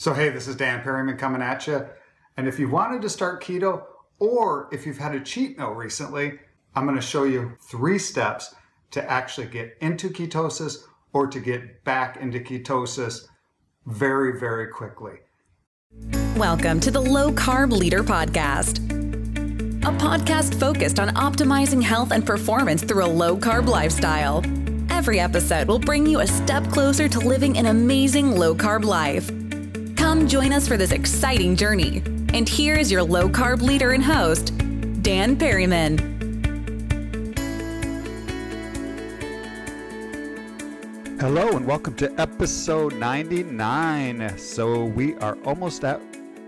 So, hey, this is Dan Perryman coming at you. And if you wanted to start keto, or if you've had a cheat meal recently, I'm going to show you three steps to actually get into ketosis or to get back into ketosis very, very quickly. Welcome to the Low Carb Leader Podcast, a podcast focused on optimizing health and performance through a low carb lifestyle. Every episode will bring you a step closer to living an amazing low carb life. Come join us for this exciting journey. And here is your low carb leader and host, Dan Perryman. Hello, and welcome to episode 99. So, we are almost at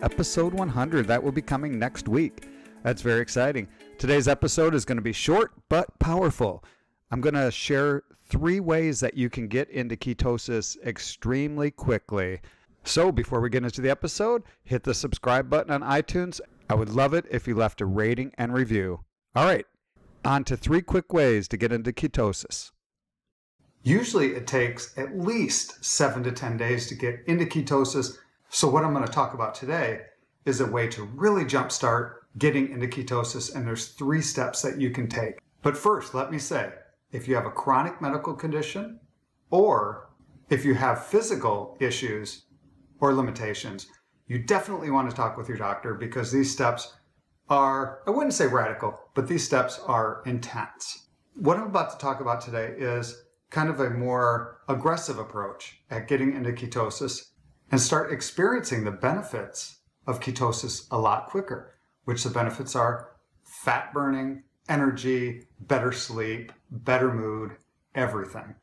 episode 100. That will be coming next week. That's very exciting. Today's episode is going to be short but powerful. I'm going to share three ways that you can get into ketosis extremely quickly. So before we get into the episode, hit the subscribe button on iTunes. I would love it if you left a rating and review. All right, on to three quick ways to get into ketosis. Usually it takes at least seven to 10 days to get into ketosis. So, what I'm going to talk about today is a way to really jumpstart getting into ketosis. And there's three steps that you can take. But first, let me say if you have a chronic medical condition or if you have physical issues or limitations, you definitely want to talk with your doctor because these steps are, I wouldn't say radical, but these steps are intense. What I'm about to talk about today is kind of a more aggressive approach at getting into ketosis and start experiencing the benefits of ketosis a lot quicker, which the benefits are fat burning, energy, better sleep, better mood, everything.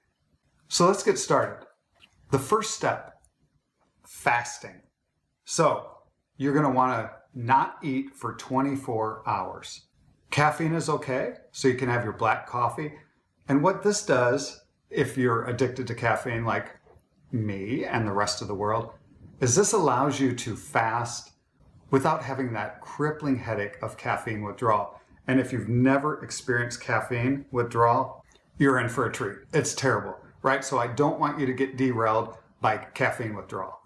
So let's get started. The first step fasting. So you're going to want to not eat for 24 hours. Caffeine is okay, so you can have your black coffee. And what this does, if you're addicted to caffeine like me and the rest of the world, is this allows you to fast without having that crippling headache of caffeine withdrawal. And if you've never experienced caffeine withdrawal, you're in for a treat. It's terrible, right? So I don't want you to get derailed by caffeine withdrawal.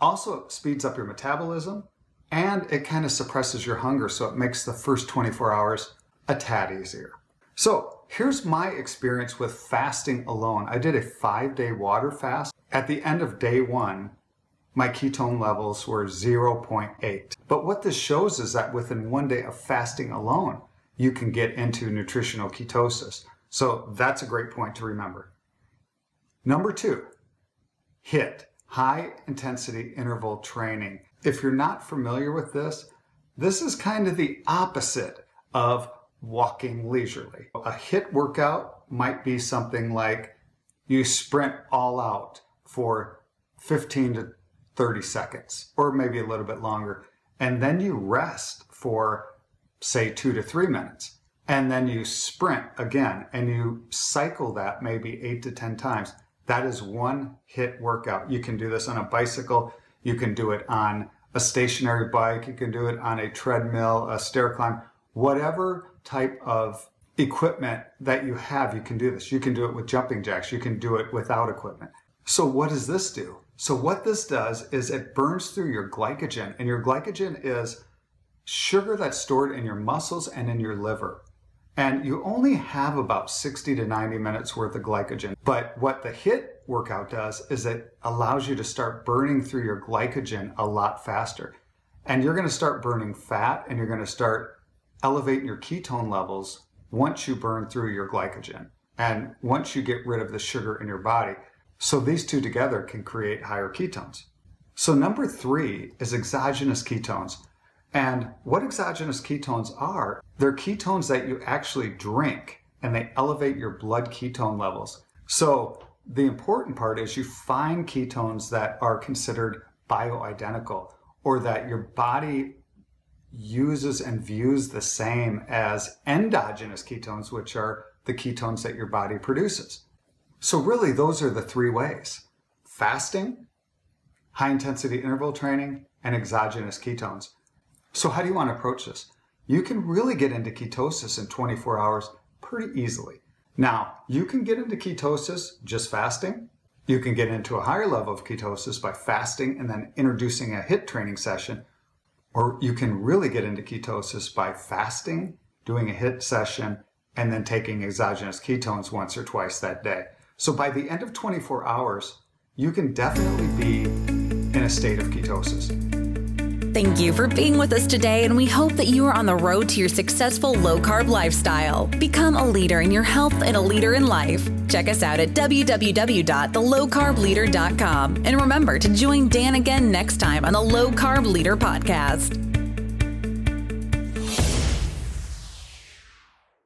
Also, speeds up your metabolism and it kind of suppresses your hunger, so it makes the first 24 hours a tad easier. So, here's my experience with fasting alone. I did a five day water fast. At the end of day one, my ketone levels were 0.8. But what this shows is that within one day of fasting alone, you can get into nutritional ketosis. So that's a great point to remember. Number two, HIIT high intensity interval training. If you're not familiar with this, this is kind of the opposite of walking leisurely. A HIT workout might be something like you sprint all out for 15 to 30 seconds, or maybe a little bit longer, and then you rest for, say, two to three minutes. And then you sprint again and you cycle that maybe eight to 10 times. That is one hit workout. You can do this on a bicycle. You can do it on a stationary bike. You can do it on a treadmill, a stair climb, whatever type of equipment that you have, you can do this. You can do it with jumping jacks. You can do it without equipment. So what does this do? So what this does is it burns through your glycogen and your glycogen is sugar that's stored in your muscles and in your liver. And you only have about 60 to 90 minutes worth of glycogen. But what the HIT workout does is it allows you to start burning through your glycogen a lot faster. And you're going to start burning fat and you're going to start elevating your ketone levels once you burn through your glycogen and once you get rid of the sugar in your body. So these two together can create higher ketones. So number three is exogenous ketones. And what exogenous ketones are, they're ketones that you actually drink and they elevate your blood ketone levels. So the important part is you find ketones that are considered bioidentical or that your body uses and views the same as endogenous ketones, which are the ketones that your body produces. So, really, those are the three ways fasting, high intensity interval training, and exogenous ketones. So, how do you want to approach this? You can really get into ketosis in 24 hours pretty easily. Now, you can get into ketosis just fasting, You can get into a higher level of ketosis by fasting and then introducing a HIT training session. Or you can really get into ketosis by fasting, doing a HIT session, and then taking exogenous ketones once or twice that day. So by the end of 24 hours, you can definitely be in a state of ketosis. Thank you for being with us today, and we hope that you are on the road to your successful low carb lifestyle. Become a leader in your health and a leader in life. Check us out at www.thelowcarbleader.com. And remember to join Dan again next time on the Low Carb Leader Podcast.